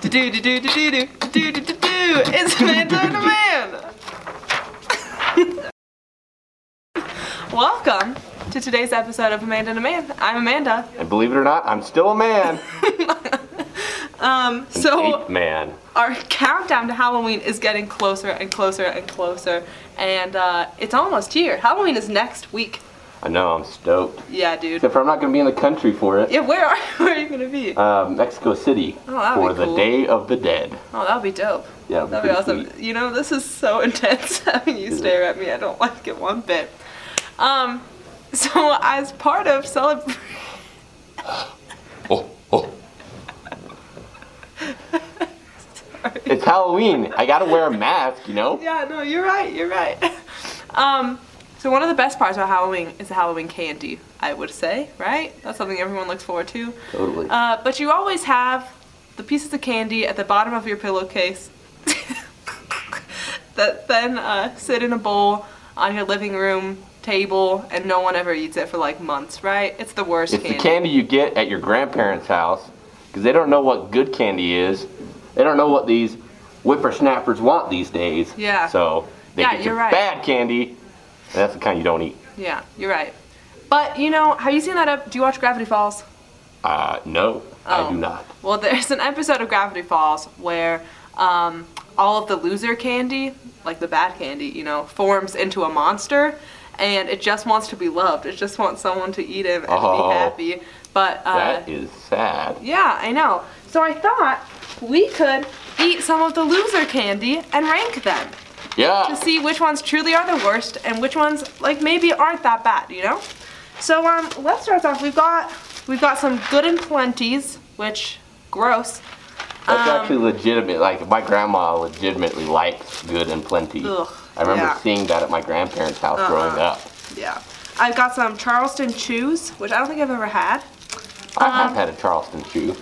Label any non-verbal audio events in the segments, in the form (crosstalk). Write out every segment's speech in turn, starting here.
Do do do do do do do do do do do. It's Amanda and a man. (laughs) Welcome to today's episode of Amanda and a Man. I'm Amanda. And believe it or not, I'm still a man. (laughs) Um, so Ape man. our countdown to Halloween is getting closer and closer and closer, and uh, it's almost here. Halloween is next week. I know, I'm stoked. Yeah, dude. Except for I'm not going to be in the country for it. Yeah, where are (laughs) where are you gonna be? Uh, Mexico City Oh, for be the cool. Day of the Dead. Oh, that'll be dope. Yeah, That'd be awesome. You know, this is so (laughs) intense having you stare at me. I don't like it one bit. Um, (laughs) so as part of celebrate. Oh, oh. It's Halloween. I gotta wear a mask, you know? Yeah, no, you're right. You're right. Um, so one of the best parts about Halloween is the Halloween candy. I would say, right? That's something everyone looks forward to. Totally. Uh, but you always have the pieces of candy at the bottom of your pillowcase (laughs) that then uh, sit in a bowl on your living room table, and no one ever eats it for like months, right? It's the worst It's candy. the candy you get at your grandparents' house because they don't know what good candy is. They don't know what these whippersnappers want these days. Yeah. So they Yeah, get you're right. bad candy, and that's the kind you don't eat. Yeah, you're right. But you know, have you seen that? Up? Do you watch Gravity Falls? Uh, no, Oh. I do not. Well, there's an episode of Gravity Falls where um, all of the loser candy, like the bad candy, you know, forms into a monster, and it just wants to be loved. It just wants someone to eat him and Oh. be happy. But uh, that is sad. yeah, I know. So I thought we could eat some of the loser candy and rank them to see which ones truly are the worst and which ones like maybe aren't that bad, you know? So um let's start off. We've got we've got some good and plenties, which gross. That's Um, actually legitimate. Like my grandma legitimately likes good and plenty. Ugh, I remember yeah. seeing that at my grandparents' house growing Uh-uh. up. Yeah. I've got some Charleston chews, which I don't think I've ever had. I Um, have had a Charleston chew.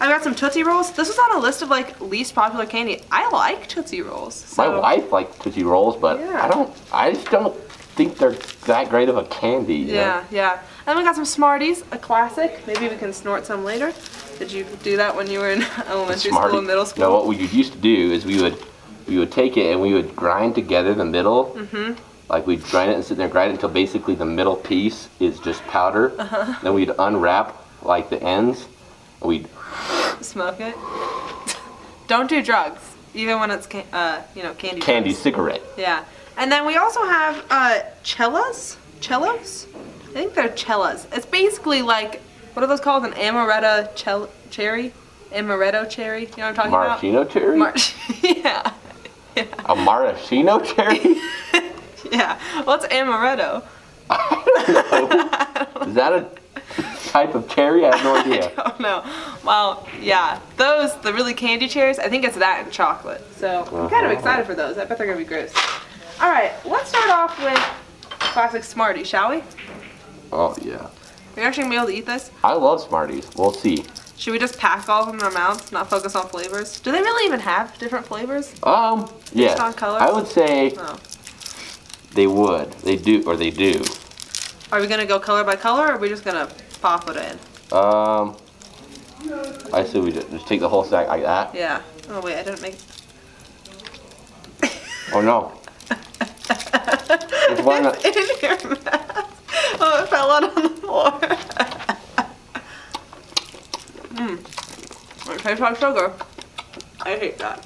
I've got some Tootsie Rolls. This was on a list of like least popular candy. I like Tootsie Rolls. My wife likes Tootsie Rolls, but Yeah. I don't. I just don't think they're that great of a candy. you know? Yeah, yeah. And we got some Smarties, a classic. Maybe we can snort some later. Did you do that when you were in (laughs) elementary school and middle school? No, what we used to do is we would we would take it and we would grind together the middle. Mm-hmm. Like we'd grind it and sit there and grind it until basically the middle piece is just powder. Uh-huh. Then we'd unwrap like the ends. And we'd Smoke it. (laughs) Don't do drugs, even when it's uh, you know candy. candy drugs. cigarette. Yeah, and then we also have uh, Cella's. Cellos? I think they're Cella's. It's basically like what are those called? An amaretto cherry, amaretto cherry. You know what I'm talking about? Maraschino cherry. about? Mar- (laughs) yeah, a maraschino cherry. (laughs) yeah. What's amaretto? is that a type of cherry? I have no (laughs) idea. Oh no. Well, yeah. Those, the really candy cherries, I think it's that and chocolate. So I'm kind of Uh-huh. excited for those. I bet they're gonna be gross. All right, let's start off with classic Smartie, shall we? Oh yeah. Are you actually gonna be able to eat this? I love Smarties. We'll see. Should we just pack all of them in our mouths, not focus on flavors? Do they really even have different flavors? Um, yes. on color? I would say Oh. they would. They do, or they do. Are we gonna go color by color, or are we just gonna pop it in? Um, I say we just, just take the whole sack like that. Yeah. Oh wait, I didn't make. Oh no. (laughs) It's one that- in your mouth. Oh, it fell out on the floor. Mmm. It tastes like sugar. I hate that.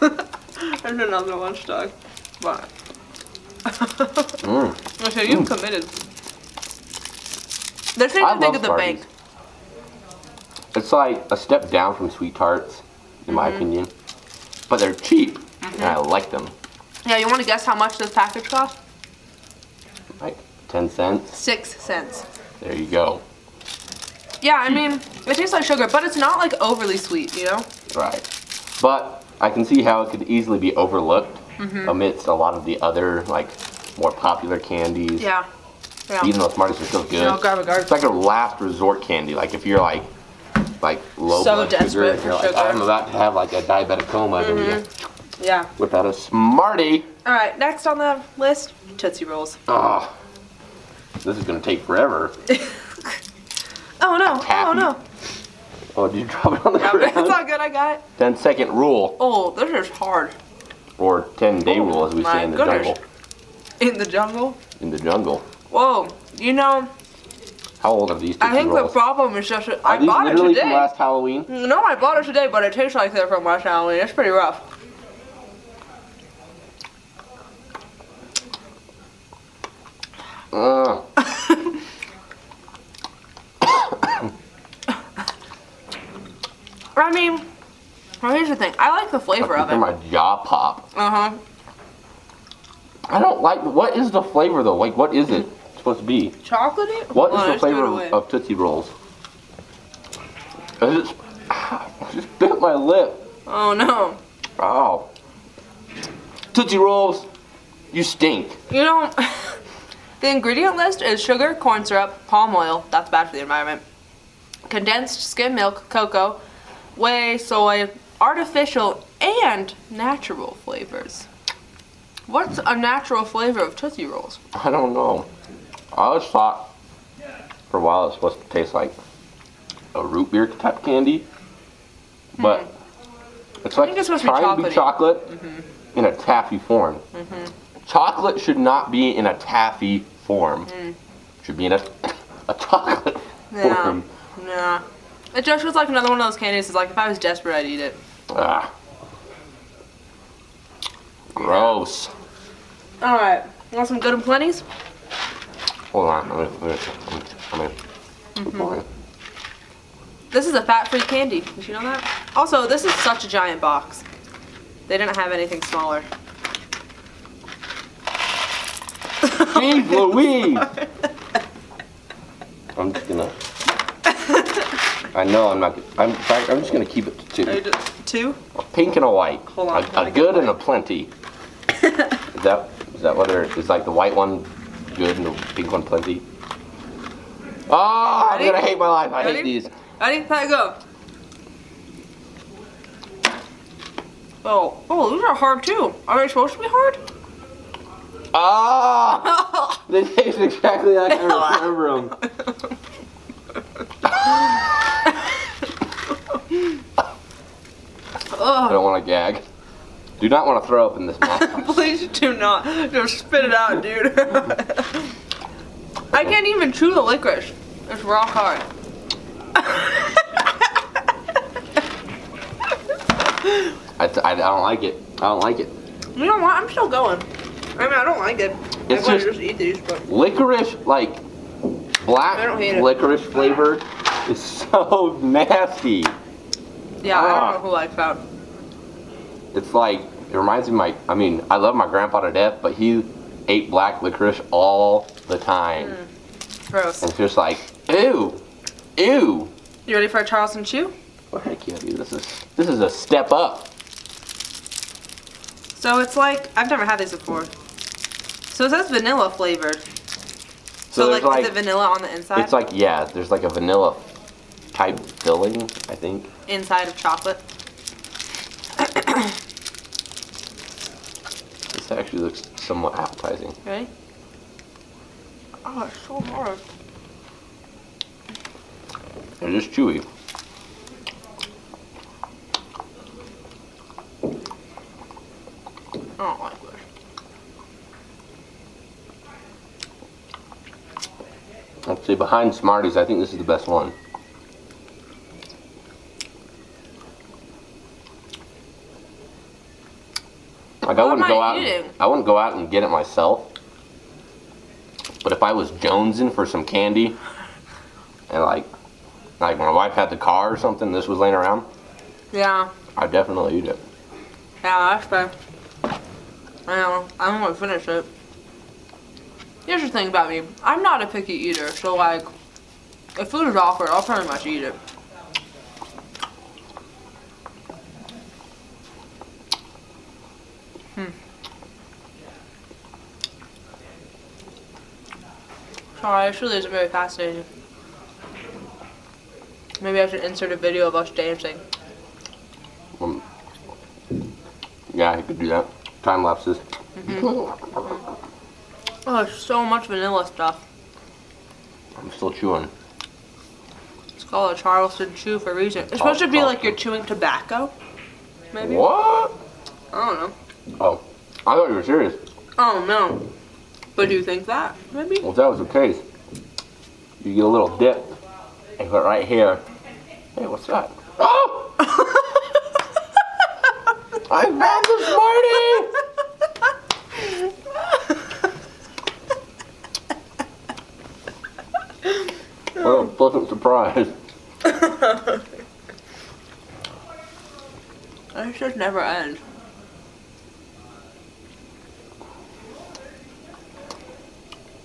(laughs) There's another lunch dog. But. Mm. (laughs) Okay, you've committed. They're I saying to think love of the Smarties. bank. It's like a step down from SweeTarts, in my mm-hmm. opinion. But they're cheap, and I mm-hmm. like them. Yeah, you want to guess how much this package cost? Like 10 cents. Six cents. There you go. Yeah, I mean, it tastes like sugar, but it's not like overly sweet, you know? Right. But I can see how it could easily be overlooked mm-hmm. amidst a lot of the other, like, more popular candies. Yeah. Yeah. Even though Smarties are still good. No, grab a guard. It's like a last resort candy. Like if you're like, like low So blood sugar, and you're like, sugar. I'm about to have like a diabetic coma, then mm-hmm. you Yeah. whip out a Smartie. All right, next on the list, Tootsie Rolls. Oh, this is gonna take forever. (laughs) Oh no! Oh no! Oh, did you drop it on the Yeah, but it's all good. I got it. 10 second rule, Oh, this is hard. or 10 day Oh, rule as we say in the goodness. jungle. In the jungle. In the jungle. Whoa. You know, How old are these I think the problem is just that I bought it literally today. from last Halloween? No, I bought it today, but it tastes like they're from last Halloween. It's pretty rough. Uh, (coughs) I mean, well, here's the thing. I like the flavor of it. my jaw pop. Uh huh. I don't like. What is the flavor though? Like, what is it supposed to be? Chocolatey? What is on, the let's throw it flavor of, of Tootsie Rolls? Is (sighs) it? Just bit my lip. Oh no. Oh. Tootsie Rolls, you stink. You know, (laughs) the ingredient list is sugar, corn syrup, palm oil. That's bad for the environment. Condensed skim milk, cocoa, whey, soy, artificial, and natural flavors. What's a natural flavor of Tootsie Rolls? I don't know. I always thought for a while it's supposed to taste like a root beer type candy, but it's like it's supposed to be trying to be chocolate Mm-hmm. in a taffy form. Chocolate should not be in a taffy form. It should be in a, (laughs) a chocolate Yeah. form. Nah. It just feels like another one of those candies. It's like if I was desperate, I'd eat it. Ah. Gross. All right. Want some good and plenties? Hold on. Let me, let me, let me, Mm-hmm. let This is a fat-free candy. Did you know that? Also, this is such a giant box. They didn't have anything smaller. (laughs) Jeez Louise! I'm just gonna. I know I'm not. I'm. in fact, I'm just gonna keep it to two. just- Two? A pink and a white. Hold on, A, a good and a plenty. is that is that whether is like the white one good and the pink one plenty? Oh, I'm gonna hate my life. I hate these. Ready? Let go. Oh, oh, these are hard too. Are they supposed to be hard? Ah, (laughs) they taste exactly like I remember them. (laughs) I don't want to gag. Do not want to throw up in this mouth. (laughs) Please do not. Just spit it out, dude. (laughs) I can't even chew the licorice. It's rock hard. I, I, I don't like it. I don't like it. You know what? I'm still going. I mean, I don't like it. It's gonna just- just eat these, but Licorice, like black I hate it. licorice flavor, is so (laughs) nasty. yeah, I Ah. don't know who likes that. It's like it reminds me of my. I mean, I love my grandpa to death, but he ate black licorice all the time. Mm. Gross. And it's just like, ew, ew. You ready for a Charleston Chew? Well, heck yeah, dude. This is this is a step up. So it's like I've never had these before. So it says vanilla flavored. So, there's like, is it vanilla on the inside? It's like yeah, there's like a vanilla type filling, I think. inside of chocolate. This actually looks somewhat appetizing. Ready? Oh, it's so hard. They're just chewy. I don't like this. Let's see, behind Smarties, I think this is the best one. Like I wouldn't go out. And. I wouldn't go out and get it myself. But if I was jonesing for some candy, and like, like my wife had the car or something, this was laying around, Yeah, I'd definitely eat it. yeah, that's fair. I know. I don't want to finish it. Here's the thing about me. I'm not a picky eater, so like, if food is offered, I'll pretty much eat it. Sorry, this really isn't very fascinating. Maybe I should insert a video of us dancing. Um, yeah, you could do that. Time lapses. Oh, there's so much vanilla stuff. I'm still chewing. It's called a Charleston chew for a reason. It's supposed to be like you're chewing tobacco. Maybe. What? I don't know. Oh, I thought you were serious. Oh no. But do you think that? Maybe. Well, if that was the case, you get a little dip and put it right here. Hey, what's that? Oh! (laughs) I found the Smartie! what a pleasant surprise. (laughs) This just never ends.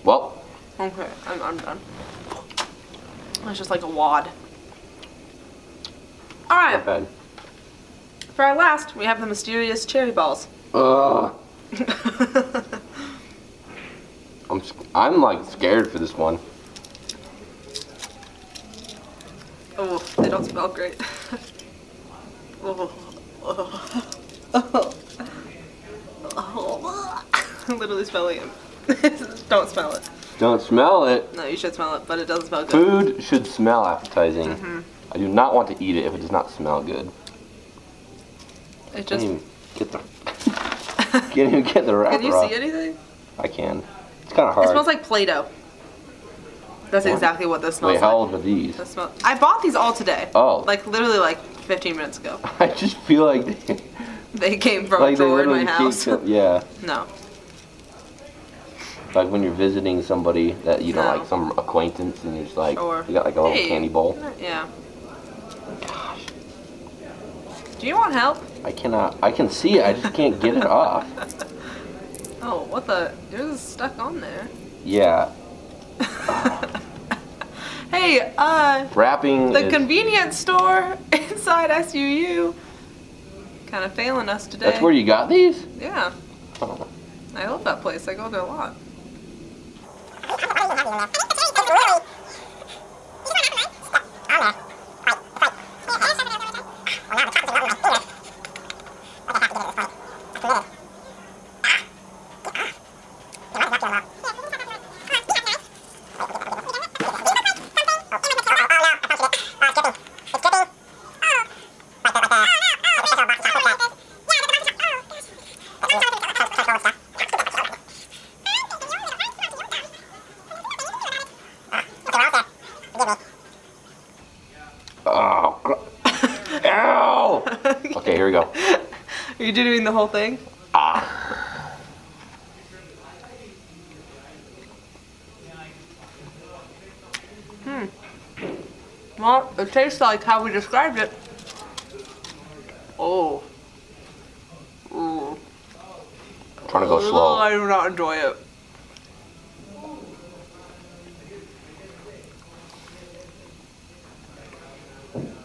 Well, Okay, I'm, I'm done. It's just like a wad. not Alright, bad. for our last, we have the mysterious cherry balls. Uh, (laughs) I'm, I'm like scared for this one. oh, they don't smell great. oh. (laughs) Literally smelling it. (laughs) don't smell it. Don't smell it. No, you should smell it, but it doesn't smell good. Food should smell appetizing. Mm-hmm. I do not want to eat it if it does not smell good. It Can't just. even get the can't even get the wrapper (laughs) Can you off. see anything? I can. It's kind of hard. It smells like Play-Doh. That's exactly what this smells Wait, how like. old are these? Smell- I bought these all today. Oh. Like literally like 15 minutes ago. (laughs) I just feel like they, (laughs) They came from like a they drawer in my house. yeah, no. Like when you're visiting somebody that you know, No. like some acquaintance, and you're just like, Sure. you got like a little Hey. candy bowl. Yeah. Gosh. Do you want help? I cannot. I can see it. I just can't get it off. (laughs) Oh, what the? Yours is stuck on there. Yeah, (laughs) Hey, uh, wrapping. the is, convenience store (laughs) inside SUU kind of failing us today. That's where you got these. Yeah, Oh. I love that place. I go there a lot. Aku kali ini. Are you doing the whole thing? Ah. Hmm. Well, it tastes like how we described it. Oh. Ooh. trying to go slow. I do not enjoy it.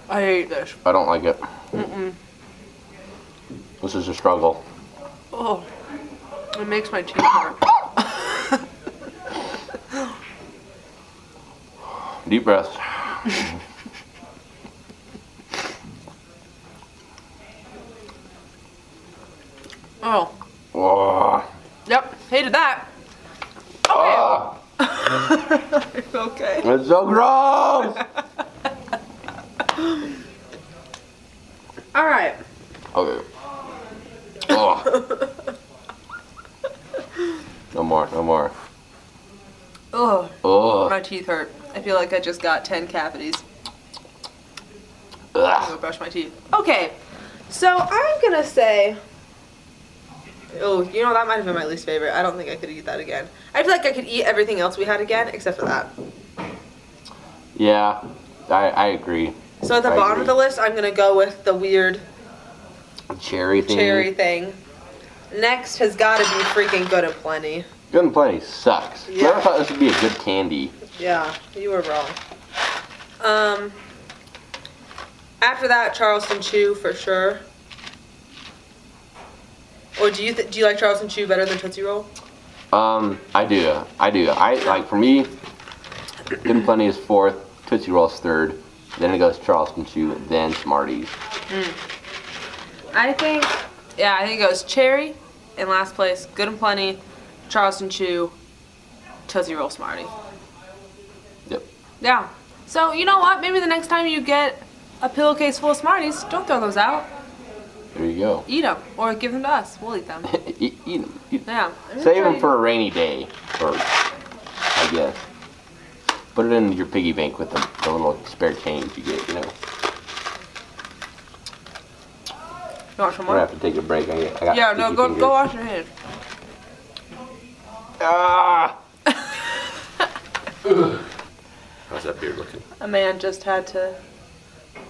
I hate this. I don't like it. This is a struggle. Oh, it makes my teeth hurt. Deep breaths. Oh, Oh. yep, hated that. Ah. (laughs) Okay. It's so gross. All right. Okay. Oh. (laughs) No more. No more. Ugh, Oh. my teeth hurt. I feel like I just got 10 cavities. I'm gonna brush my teeth. Okay, so I'm gonna say. Oh, you know that might have been my least favorite. I don't think I could eat that again. I feel like I could eat everything else we had again except for that. Yeah, I, I agree. So at the I bottom agree. of the list, I'm gonna go with the weird Cherry thing. cherry thing. Next has got to be freaking good and plenty. Good and plenty sucks. Yeah. Whoever thought this would be a good candy? Yeah, you were wrong. Um. After that, Charleston Chew for sure. Or do you th- do you like Charleston Chew better than Tootsie Roll? Um, I do. I do. I like for me. Good and plenty is fourth. Tootsie Roll is third. Then it goes Charleston Chew. Then Smarties. I think, yeah, I think it goes Cherry in last place, Good and Plenty, Charleston Chew, Tootsie Roll Smartie. Yep. Yeah. So you know what? Maybe the next time you get a pillowcase full of Smarties, don't throw those out. There you go. Eat them or give them to us. We'll eat them. (laughs) Eat- eat 'em. Eat- Yeah. Save them for a rainy day, or I guess. Put it in your piggy bank with the, the little spare change you get. You know. You want some We're gonna have to take a break. I, I got Yeah. No. Go fingers. go wash your hands. Ah! (laughs) How's that beard looking? A man just had to.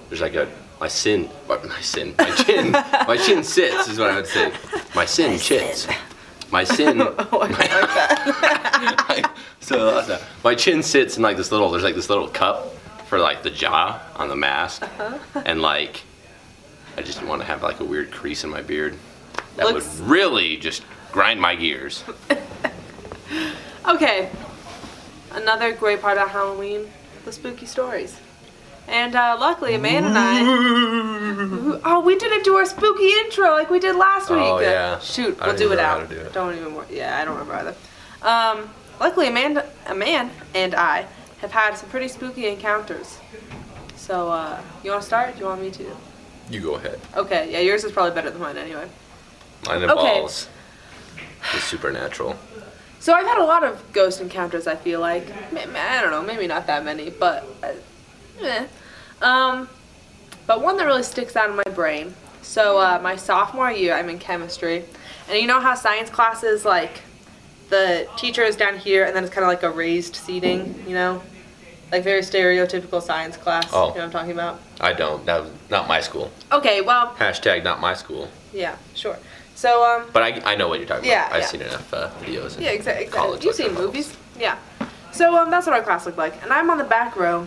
There's like a my sin, my, sin, my chin, my chin sits is what I would say. My sin chits. My sin. (laughs) my- (laughs) so that's that. my chin sits in like this little. There's like this little cup for like the jaw on the mask, and like I just want to have like a weird crease in my beard. That Looks- would really just grind my gears. (laughs) Okay. Another great part of Halloween, the spooky stories. And uh, luckily, Amanda and I. (laughs) Oh, we didn't do our spooky intro like we did last week. Oh, yeah. Shoot, we'll do it out. do it. Don't even. wor- Yeah, I don't remember either. Um, luckily, Amanda, Amanda, and I have had some pretty spooky encounters. So, uh, you want to start? Do you want me to? You go ahead. Okay. Yeah, yours is probably better than mine anyway. Mine Okay. involves the supernatural. So I've had a lot of ghost encounters. I feel like I don't know, maybe not that many, but uh, eh. um, but one that really sticks out in my brain. So uh, my sophomore year, I'm in chemistry, and you know how science classes like the teacher is down here, and then it's kind of like a raised seating, you know, like very stereotypical science class. Oh. You know what I'm talking about? I don't. That was not my school. Okay, well, Hashtag not my school. yeah, sure. So um, But I, I know what you're talking Yeah, about. I've yeah. seen enough uh, videos. Yeah, exactly. college You've seen movies. Yeah. So um, that's what our class looked like, and I'm on the back row,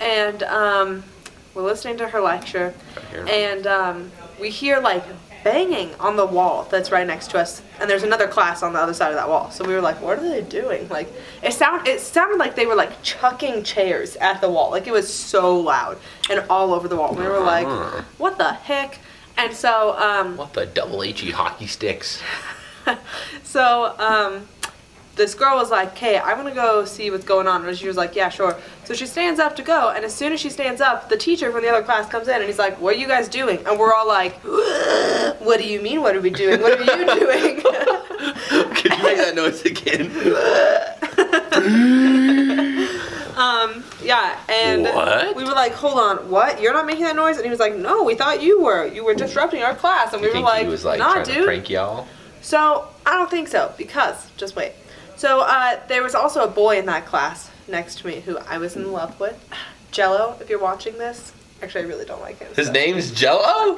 and um, we're listening to her lecture, Right and um, we hear like banging on the wall that's right next to us, and there's another class on the other side of that wall. So we were like, "What are they doing?" Like it sound it sounded like they were like chucking chairs at the wall, like it was so loud and all over the wall. We were like, Uh-huh. "What the heck?" And so um, What the double HE hockey sticks? (laughs) so um, this girl was like, "Okay, I'm gonna go see what's going on," and she was like, "Yeah, sure." So she stands up to go, and as soon as she stands up, the teacher from the other class comes in, and he's like, "What are you guys doing?" And we're all like, "What do you mean? What are we doing? What are you (laughs) doing?" (laughs) Could you make that noise again? (laughs) um, yeah, and What? we were like, "Hold on, what? You're not making that noise?" And he was like, "No, we thought you were. You were disrupting our class." And we were like, he was like "Nah, dude." prank y'all? So I don't think so because just wait. So uh, there was also a boy in that class next to me who I was in love with. Jello, if you're watching this, actually I really don't like him. His so. name's Jello?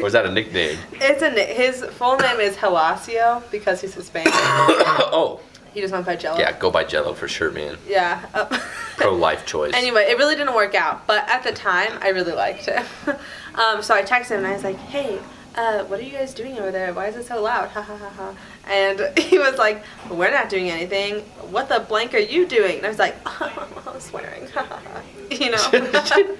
Or is that a nickname? (laughs) it's a his full name is Helacio because he's Hispanic. (coughs) oh, he just went by Jello. yeah, go by Jello for sure, man. Yeah. uh, (laughs) Pro life choice. Anyway, it really didn't work out, but at the time, I really liked him. (laughs) um, so I texted him and I was like, "Hey, uh, what are you guys doing over there? Why is it so loud?" Ha ha ha ha. And (laughs) he was like, "We're not doing anything. What the blank are you doing?" And I was like, (laughs) oh, "I'm swearing." Ha ha ha. You know. (laughs)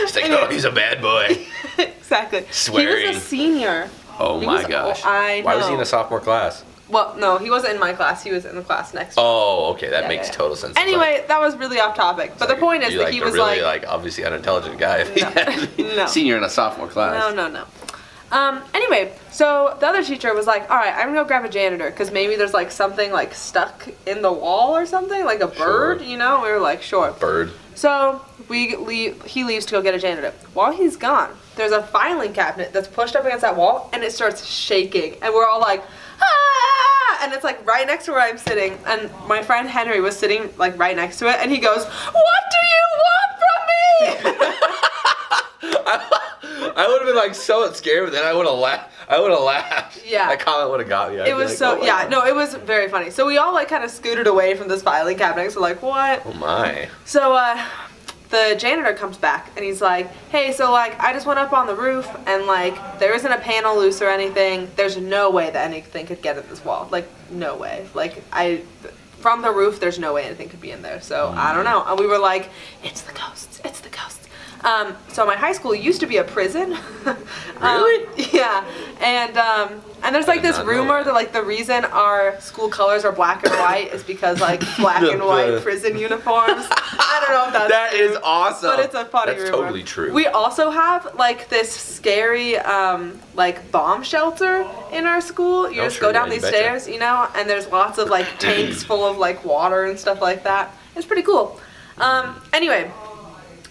He's like, oh, he's a bad boy. exactly. Swearing. He was a senior. Oh He my was- gosh. I Why was he in a sophomore class? Well, no, he wasn't in my class. He was in the class next. Oh, okay, that Yeah, makes yeah, yeah. total sense. Anyway, that was really off topic. like- But the point is that he a was really, like, like obviously unintelligent guy. No. No. Senior in a sophomore class. No, no, no. Um, anyway, so the other teacher was like, all right, I'm gonna go grab a janitor because maybe there's like something like stuck in the wall or something, like a bird, Sure. you know? We were like, sure. Bird. So we leave, he leaves to go get a janitor. While he's gone, there's a filing cabinet that's pushed up against that wall and it starts shaking. And we're all like, ah! And it's like right next to where I'm sitting. And my friend Henry was sitting like right next to it and he goes, What do you want from me? (laughs) I would have been like so scared, but then I would have laughed. I would have laughed. Yeah. That comment would have got me. I'd It was like, so oh yeah, no, it was very funny. So we all like kind of scooted away from this filing cabinet. So like what? Oh my. So uh, the janitor comes back and he's like, "Hey, so like I just went up on the roof and like there isn't a panel loose or anything. There's no way that anything could get in this wall. Like no way. Like I." From the roof, there's no way anything could be in there. So I don't know. And we were like, "It's the ghosts. It's the ghosts." Um, so my high school used to be a prison. (laughs) Um, Really? yeah, and um, and there's like this know rumor that. like the reason our school colors are black and white is because like (laughs) black and white prison uniforms. I don't know if that's That true, is awesome. but it's a funny That's rumor. totally true. We also have like this scary um, like bomb shelter in our school. You Oh, just sure, go down yeah, these stairs, you know, and there's lots of like (clears throat) tanks full of like water and stuff like that. It's pretty cool. Um, anyway,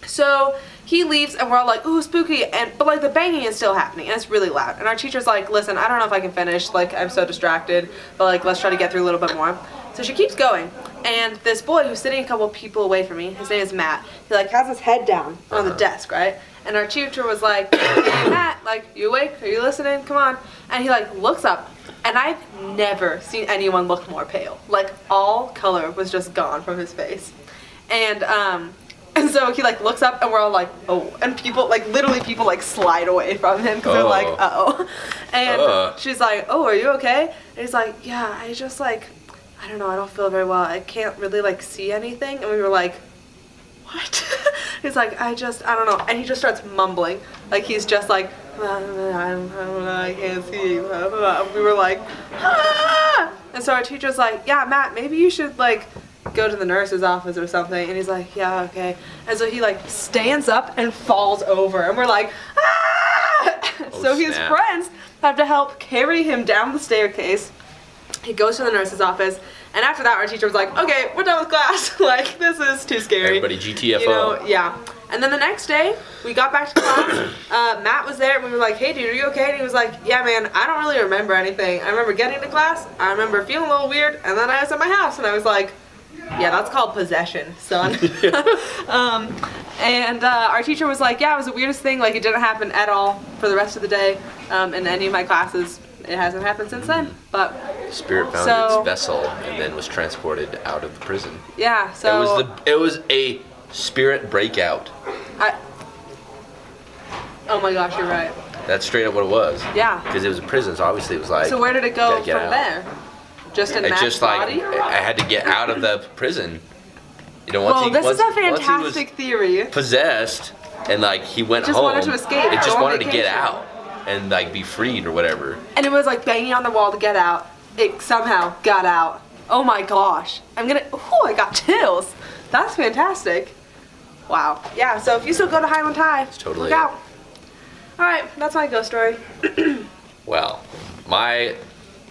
so he leaves and we're all like, ooh, spooky, and but like the banging is still happening and it's really loud. And our teacher's like, listen, I don't know if I can finish, like I'm so distracted, but like let's try to get through a little bit more. So she keeps going, and this boy who's sitting a couple people away from me, his name is Matt. He like has his head down on the Uh-huh. desk, right? And our teacher was like, hey (coughs) Matt, like you awake? Are you listening? Come on. And he like looks up, and I've never seen anyone look more pale. Like all color was just gone from his face. And um and so he like looks up and we're all like, oh, and people like literally people like slide away from him because they're like, Oh. uh oh. And Ugh. she's like, oh, are you okay? And he's like, yeah, I just like, I don't know, I don't feel very well. I can't really like see anything. And we were like, what? (laughs) he's like, I just, I don't know. And he just starts mumbling. Like he's just like, I don't know, I don't know, I can't see. we were like, ah! And so our teacher's like, yeah, Matt, maybe you should like go to the nurse's office or something. And he's like, yeah, okay. And so he like stands up and falls over. And we're like, ah! (laughs) so his friends have to help carry him down the staircase. He goes to the nurse's office. And after that, our teacher was like, okay, we're done with class. (laughs) like, this is too scary. Everybody GTFO. You know, yeah. And then the next day, we got back to class. (coughs) Uh, Matt was there, and we were like, "Hey, dude, are you okay?" And he was like, "Yeah, man. I don't really remember anything. I remember getting to class. I remember feeling a little weird, and then I was at my house, and I was like, yeah, that's called possession, son." (laughs) um, and uh, our teacher was like, "Yeah, it was the weirdest thing. Like, it didn't happen at all for the rest of the day um, in any of my classes. It hasn't happened since then. But Spirit found So- its vessel and then was transported out of the prison. yeah, so it was the it was a spirit breakout. I, oh my gosh, you're right. That's straight up what it was. Yeah. Because it was a prison, so obviously it was like. So where did it go from out. there? Just in Matt's just like body? I had to get out of the prison. You know, once Well, he this once, is a once he was fantastic theory. possessed and like he went Just home. wanted to escape, It just wanted to get out and like be freed or whatever. And it was like banging on the wall to get out. It somehow got out. Oh my gosh. I'm gonna, oh, I got chills. That's fantastic. Wow. Yeah, so if you still go to Highland High, it's totally look it. out. All right, that's my ghost story. (clears throat) Well, my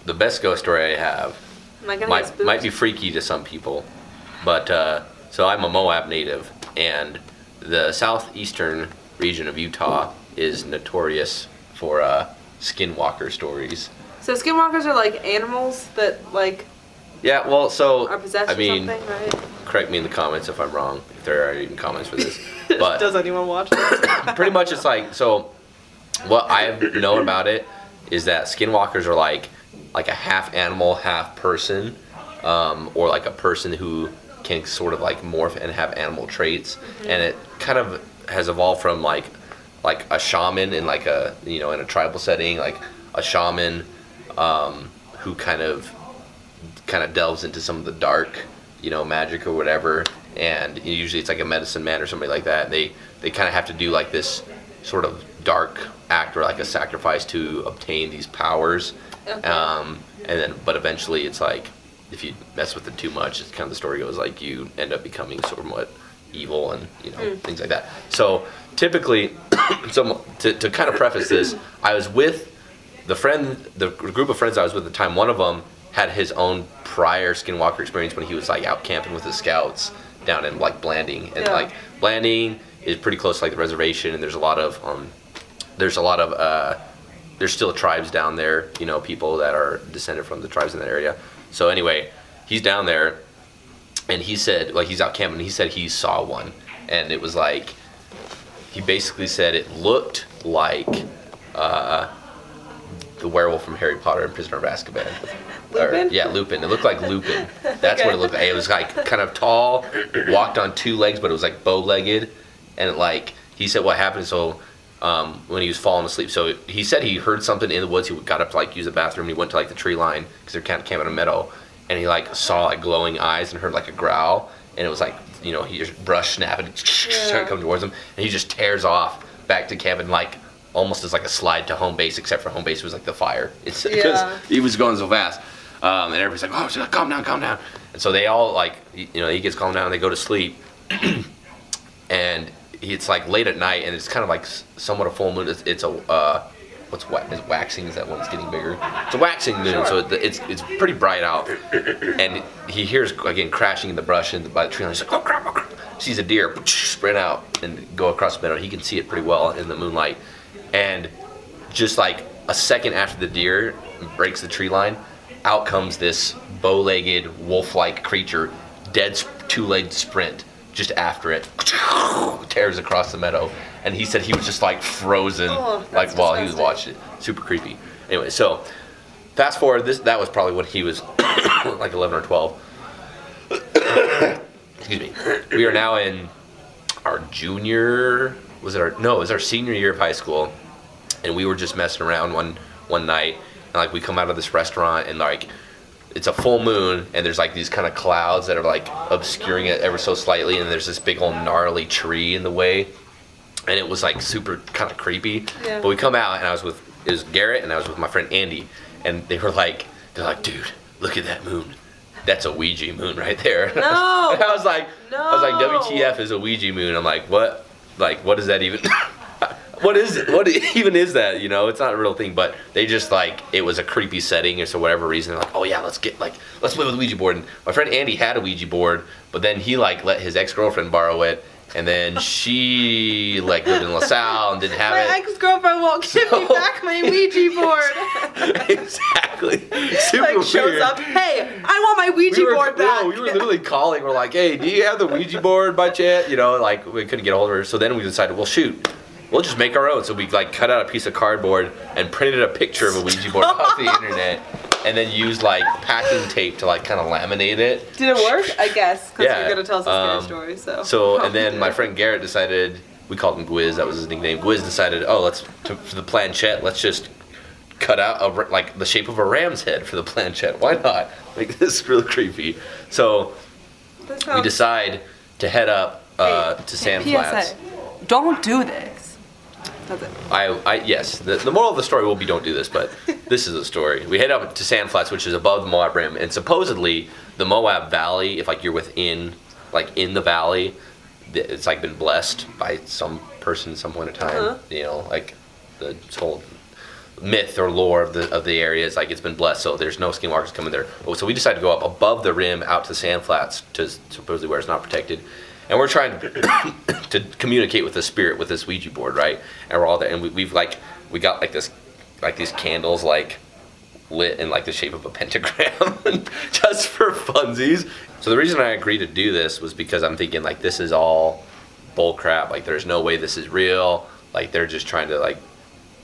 the best ghost story I have I might might be freaky to some people, but uh, so I'm a Moab native, and the southeastern region of Utah is notorious for uh, skinwalker stories. So skinwalkers are like animals that like Yeah, well, so are possessed I mean, something, right? correct me in the comments if I'm wrong, if there are even comments for this, (laughs) but Does anyone watch this? (coughs) pretty much it's like so what i've known about it is that skinwalkers are like like a half animal half person um, or like a person who can sort of like morph and have animal traits and it kind of has evolved from like like a shaman in like a you know in a tribal setting like a shaman um, who kind of kind of delves into some of the dark, you know, magic or whatever. And usually it's like a medicine man or somebody like that. They they kind of have to do like this sort of dark act or like a sacrifice to obtain these powers. Okay. Um, and then, but eventually it's like if you mess with it too much, it's kind of the story goes like you end up becoming somewhat evil and you know things like that. So typically, (clears throat) so to, to kind of preface this, I was with the friend, the group of friends I was with at the time, one of them had his own prior skinwalker experience when he was like out camping with the scouts down in like Blanding, and Yeah. like Blanding is pretty close to like the reservation, and there's a lot of um, there's a lot of uh, there's still tribes down there, you know, people that are descended from the tribes in that area. So anyway, he's down there, and he said like he's out camping. He said he saw one, and it was like he basically said it looked like uh, the werewolf from Harry Potter and Prisoner of Azkaban. Or- Lupin? yeah, Lupin. It looked like Lupin. (laughs) That's Okay. what it looked like. It was like kind of tall, walked on two legs, but it was like bow-legged, and like he said, what happened? So um, when he was falling asleep, so he said he heard something in the woods. He got up to like use the bathroom. He went to like the tree line because they're kind of camping in a meadow, and he like saw like glowing eyes and heard like a growl, and it was like you know he just brush snapping, (laughs) start coming towards him, and he just tears off back to Kevin like almost as like a slide to home base, except for home base was like the fire. (laughs) It's because Yeah. he was going so fast, um, and everybody's like, oh, shit, calm down, calm down, and so they all like you know he gets calmed down, and they go to sleep, (clears throat) and it's like late at night, and it's kind of like somewhat a full moon. It's, it's a uh, what's wa- is waxing? Is that when it's getting bigger? It's a waxing moon, so it, it's it's pretty bright out, and he hears again crashing in the brush and by the tree line. He's like, oh crap, oh crap! Sees a deer sprint out and go across the meadow. He can see it pretty well in the moonlight, and just like a second after the deer breaks the tree line, out comes this bow-legged wolf-like creature, dead two-legged sprint just after it, tears across the meadow, and he said he was just like frozen, Oh, like while he was watching it. Super creepy. Anyway, so fast forward. This that was probably when he was (coughs) like 11 or 12. (coughs) Excuse me. We are now in our junior. Was it our no? It was our senior year of high school and we were just messing around one one night and like we come out of this restaurant and like it's a full moon and there's like these kind of clouds that are like obscuring it ever so slightly and there's this big old gnarly tree in the way. And it was like super kind of creepy. Yeah. but we come out and i was with it was garrett and i was with my friend andy and they were like they're like dude look at that moon. That's a ouija moon right there. (laughs) No. and i was like i was like wtf is a ouija moon. I'm like what? Like what does that even what is it? What (laughs) even is that? You know, it's not a real thing, but they just like it was a creepy setting, or so whatever reason. They're like, oh yeah, let's get like let's play with a Ouija board. And my friend Andy had a Ouija board, but then he like let his ex girlfriend borrow it, and then (laughs) she like lived in La Sal and didn't have My it. My ex-girlfriend won't (laughs) give me back my Ouija board. exactly. Super like shows weird. up. Hey, I want my Ouija we were, board back. no, we were literally calling. We're like, "Hey, do you have the Ouija board by chance?" You know, like we couldn't get a hold of her. So then we decided, well, shoot, we'll just make our own. So we like cut out a piece of cardboard and printed a picture of a Ouija board off the (laughs) internet, and then used like packing tape to like kind of laminate it. Did it work? I guess because Yeah, you're gonna tell us a scary um, story. So. So and then my friend Garrett decided we called him Gwiz. That was his nickname. Gwiz decided, oh, let's to, for the planchette, let's just cut out a, like the shape of a ram's head for the planchette. Why not? Like (laughs) this is really creepy. So we decide to head up uh, Hey, to Sand PSA. Flats. Don't do this. That's it. I, I yes, the, the moral of the story will be don't do this, but (laughs) this is a story. We head up to Sand Flats, which is above the Moab Rim, and supposedly the Moab Valley, if like you're within, like in the valley, it's like been blessed by some person at some point in time. Uh-huh. You know, like the whole myth or lore of the of the area is like it's been blessed, so there's no skinwalkers coming there. Oh, So we decided to go up above the rim out to Sand Flats to supposedly where it's not protected. And we're trying (coughs) to, communicate with the spirit with this Ouija board, right? And we're all there, and we, we've like we got like this, like these candles, like lit in like the shape of a (laughs) pentagram, (laughs) just for funsies. So the reason I agreed to do this was because I'm thinking like this is all bull crap. Like there's no way this is real. Like they're just trying to like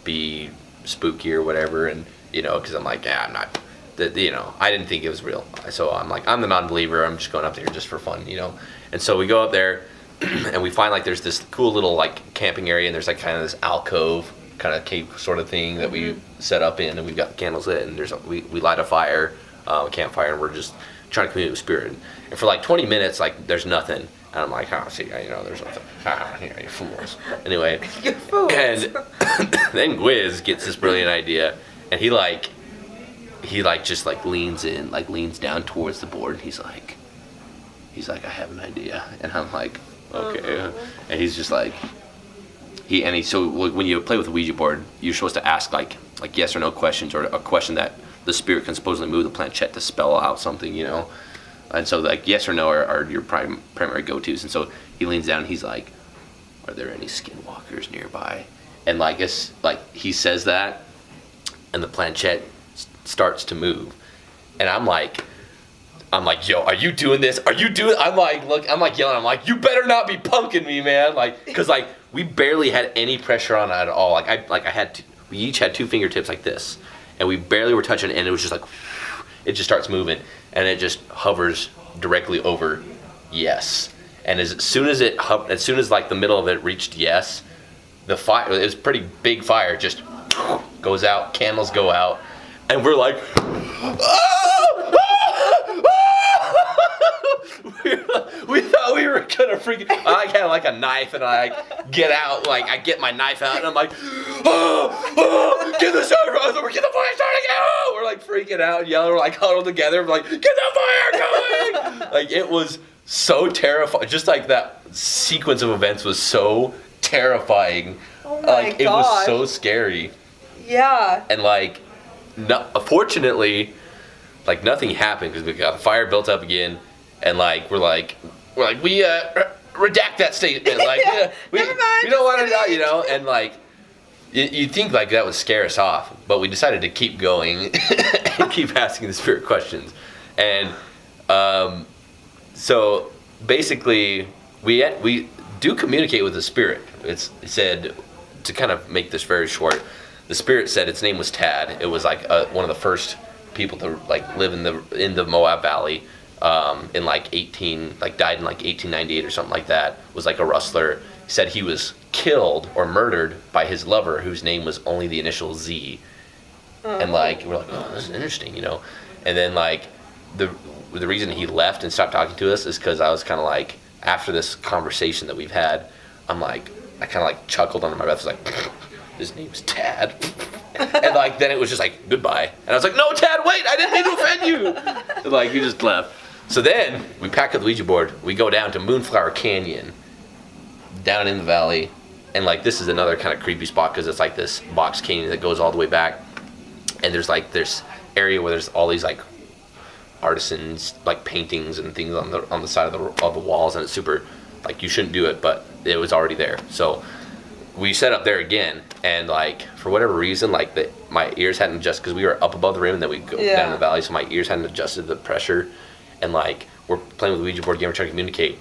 be spooky or whatever, and you know, because I'm like, yeah, I'm not. The, you know, I didn't think it was real, so I'm like, I'm the non-believer. I'm just going up there just for fun, you know. And so we go up there, (clears throat) and we find like there's this cool little like camping area, and there's like kind of this alcove kind of cave sort of thing that we set up in, and we've got the candles lit, and there's a, we we light a fire, uh, a campfire, and we're just trying to communicate with spirit. And for like 20 minutes, like there's nothing, and I'm like, oh, see, you know, there's nothing. Ah, you know, you fools. Anyway, (laughs) You're fools. and (coughs) then Gwiz gets this brilliant idea, and he like, he like just like leans in, like leans down towards the board. And he's like, he's like, I have an idea, and I'm like, okay, uh-huh. and he's just like, he and he so when you play with a Ouija board, you're supposed to ask like like yes or no questions or a question that the spirit can supposedly move the planchette to spell out something, you know. And so like yes or no are, are your prime, primary go-tos. And so he leans down and he's like, "Are there any skinwalkers nearby?" And like it's like he says that, and the planchette starts to move, and I'm like. I'm like, yo, are you doing this? Are you doing? I'm like, look, I'm like yelling. I'm like, you better not be punking me, man. Like, cause like we barely had any pressure on it at all. Like I, like I had, we each had two fingertips like this, and we barely were touching, and it was just like, it just starts moving, and it just hovers directly over, yes. And as soon as it, as soon as like the middle of it reached yes, the fire, it was pretty big fire, just goes out, candles go out, and we're like, "Ah! Ah! Ah!" we, we thought we were gonna freaking. I had like a knife and I get out, like I get my knife out and I'm like, oh, oh, get the fire over, get the fire starting out. We're like freaking out and yelling, we're like huddled together, we're like, get the fire going. like it was so terrifying. Just like that sequence of events was so terrifying. Oh my like it was so scary Yeah. and like no, fortunately like nothing happened because we got the fire built up again and like we're like we're like we uh re- redact that statement. Like (laughs) Yeah, we, never mind, we don't want to know you know? And like you, you'd think like that would scare us off but we decided to keep going (laughs) and keep asking the spirit questions. And um so basically we we do communicate with the spirit. It's it said to kind of make this very short the spirit said its name was tad. It was like uh one of the first people to like live in the in the moab valley um, in like 18 like died in like 1898 or something like that was like a rustler he said he was killed or murdered by his lover whose name was only the initial z and like we're like, oh, this is interesting, you know. And then like the the reason he left and stopped talking to us is because I was kind of like after this conversation that we've had, I'm like I kind of like chuckled under my breath, I was like, (laughs) his name name's Tad, (laughs) and like then it was just like goodbye, and I was like, no, Tad, wait, I didn't mean to offend you. And, (laughs) like he just left. So then we pack up the Ouija board, we go down to Moonflower Canyon, down in the valley, and like this is another kind of creepy spot because it's like this box canyon that goes all the way back and there's like this area where there's all these like artisans like paintings and things on the on the side of the of the walls and it's super like you shouldn't do it but it was already there so we set up there again and like for whatever reason like the, my ears hadn't adjusted because we were up above the rim and then we go Yeah. down in the valley so my ears hadn't adjusted the pressure and like we're playing with the Ouija board game we're trying to communicate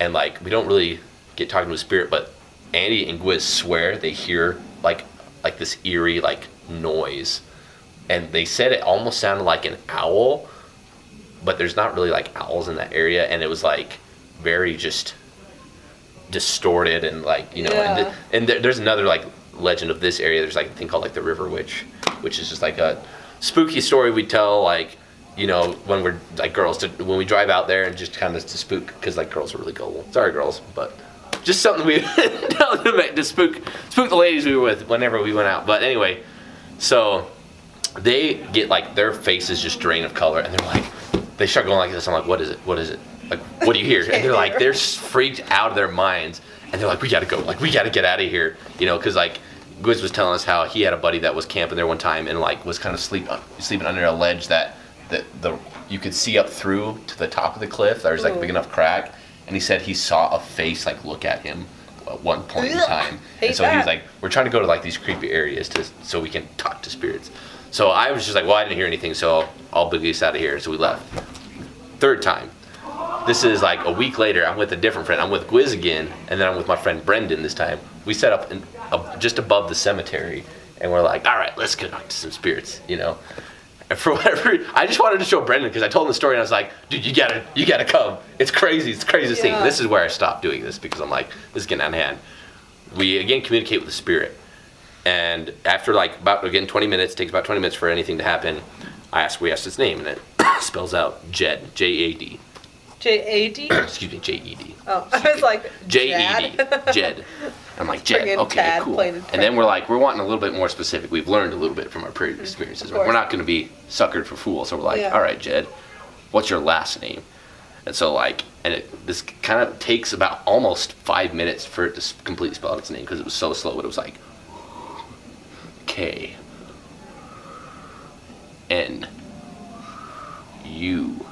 and like we don't really get talking to a spirit but Andy and Gwiz swear they hear like like this eerie like noise. And they said it almost sounded like an owl but there's not really like owls in that area and it was like very just distorted and like you know and, th- and there, there's another like legend of this area there's like a thing called like the river witch which is just like a spooky story we tell like you know when we're like girls to when we drive out there and just kind of to spook because like girls are really gullible. Sorry girls but just something we (laughs) to spook spook the ladies we were with whenever we went out. But anyway so they get like their faces just drain of color and they're like they start going like this. I'm like what is it? What is it? Like what do you hear? (laughs) And they're like they're freaked out of their minds and they're like we gotta go. Like we gotta get out of here you know because like Gwiz was telling us how he had a buddy that was camping there one time and like was kind of sleep sleeping under a ledge that that the you could see up through to the top of the cliff there was like a big enough crack and he said he saw a face like look at him at one point in time (laughs) hate and so he was that. like we're trying to go to like these creepy areas to so we can talk to spirits so I was just like, well, I didn't hear anything, so I'll boogie us out of here. So we left. Third time. This is like a week later. I'm with a different friend. I'm with Gwiz again, and then I'm with my friend Brendan this time. We set up in, uh, just above the cemetery, and we're like, all right, let's go talk to some spirits, you know. And (laughs) for whatever, I just wanted to show Brendan because I told him the story, and I was like, dude, you gotta, you gotta come. It's crazy. It's the craziest Yeah. thing. This is where I stopped doing this because I'm like, this is getting out of hand. We again communicate with the spirit and after like about again 20 minutes takes about 20 minutes for anything to happen i asked we asked its name and it (coughs) spells out jed j-a-d J A D. (coughs) excuse me j-e-d Oh, (laughs) I was like (laughs) j-e-d Jad. jed i'm like jed okay Tad cool. and then we're like we're wanting a little bit more specific. We've learned a little bit from our previous experiences. Course. we're not going to be suckered for fools. So we're like Yeah. all right jed what's your last name? And so like and it this kind of takes about almost five minutes for it to completely spell out its name because it was so slow but it was like K N U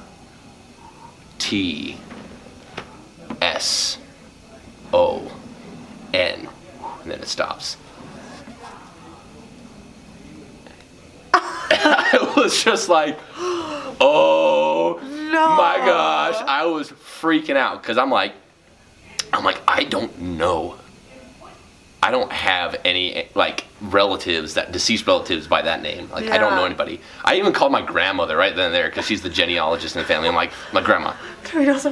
T S O N and then it stops. (laughs) I was just like, oh no. my gosh. I was freaking out because I'm like, I'm like, I don't know. I don't have any like relatives that deceased relatives by that name. Like I don't know anybody. I even called my grandmother right then and there because she's the genealogist in the family. I'm like, my grandma,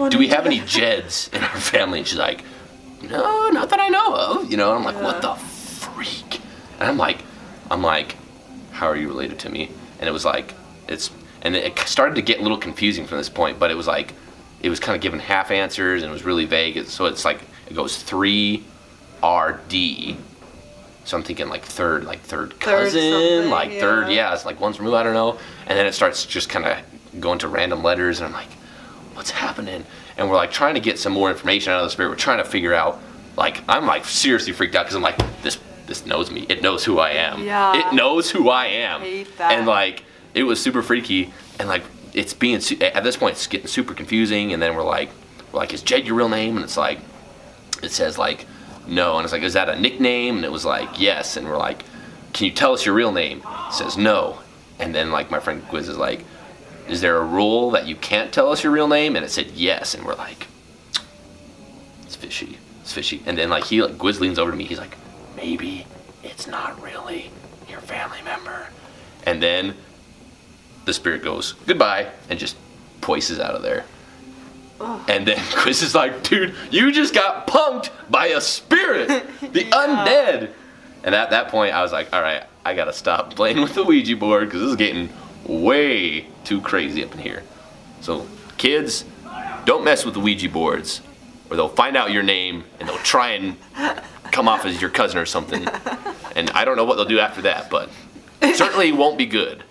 do we have any Jeds in our family? And she's like, no, not that I know of. You know, and I'm like, what the freak? And I'm like, I'm like, how are you related to me? And it was like, it's, and it started to get a little confusing from this point, but it was like, it was kind of giving half answers and it was really vague. So it's like it goes three R D. So I'm thinking like third, like third Third cousin, something, like third, yeah. yeah, it's like one's removed. I don't know. And then it starts just kind of going to random letters, and I'm like, what's happening? And we're like trying to get some more information out of the spirit. We're trying to figure out. Like I'm like seriously freaked out because I'm like this this knows me. It knows who I am. Yeah. It knows who I am. That. And like it was super freaky and like it's being at this point it's getting super confusing and then we're like we're like is Jed your real name and it's like it says like no and it's like is that a nickname and it was like yes and we're like can you tell us your real name it says no and then like my friend Gwiz is like is there a rule that you can't tell us your real name? And it said yes and we're like it's fishy it's fishy. And then like he like Gwiz leans over to me. He's like maybe it's not really your family member. And then the spirit goes goodbye and just poises out of there. And then (laughs) Chris is like, dude, you just got punked by a spirit, (laughs) the undead. And at that point, I was like, all right, I gotta stop playing with the Ouija board because this is getting way too crazy up in here. So, kids, don't mess with the Ouija boards, or they'll find out your name and they'll try and come off as your cousin or something. And I don't know what they'll do after that, but certainly won't be good.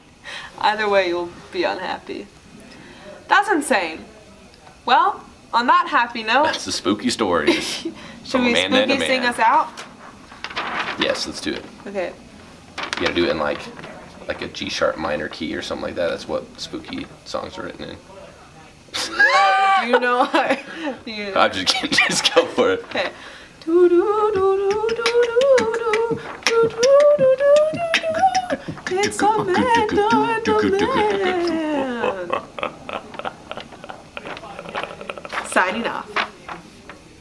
Either way, you'll be unhappy. That's insane. Well, on that happy note, That's the spooky stories. (laughs) should we spooky sing us out? Yes, let's do it. Okay. You gotta do it in like like a G sharp minor key or something like that. That's what spooky songs are written in. do you know? I. do you... I'm just kidding. Just go for it. Okay. It's a man, not a man. Signing off.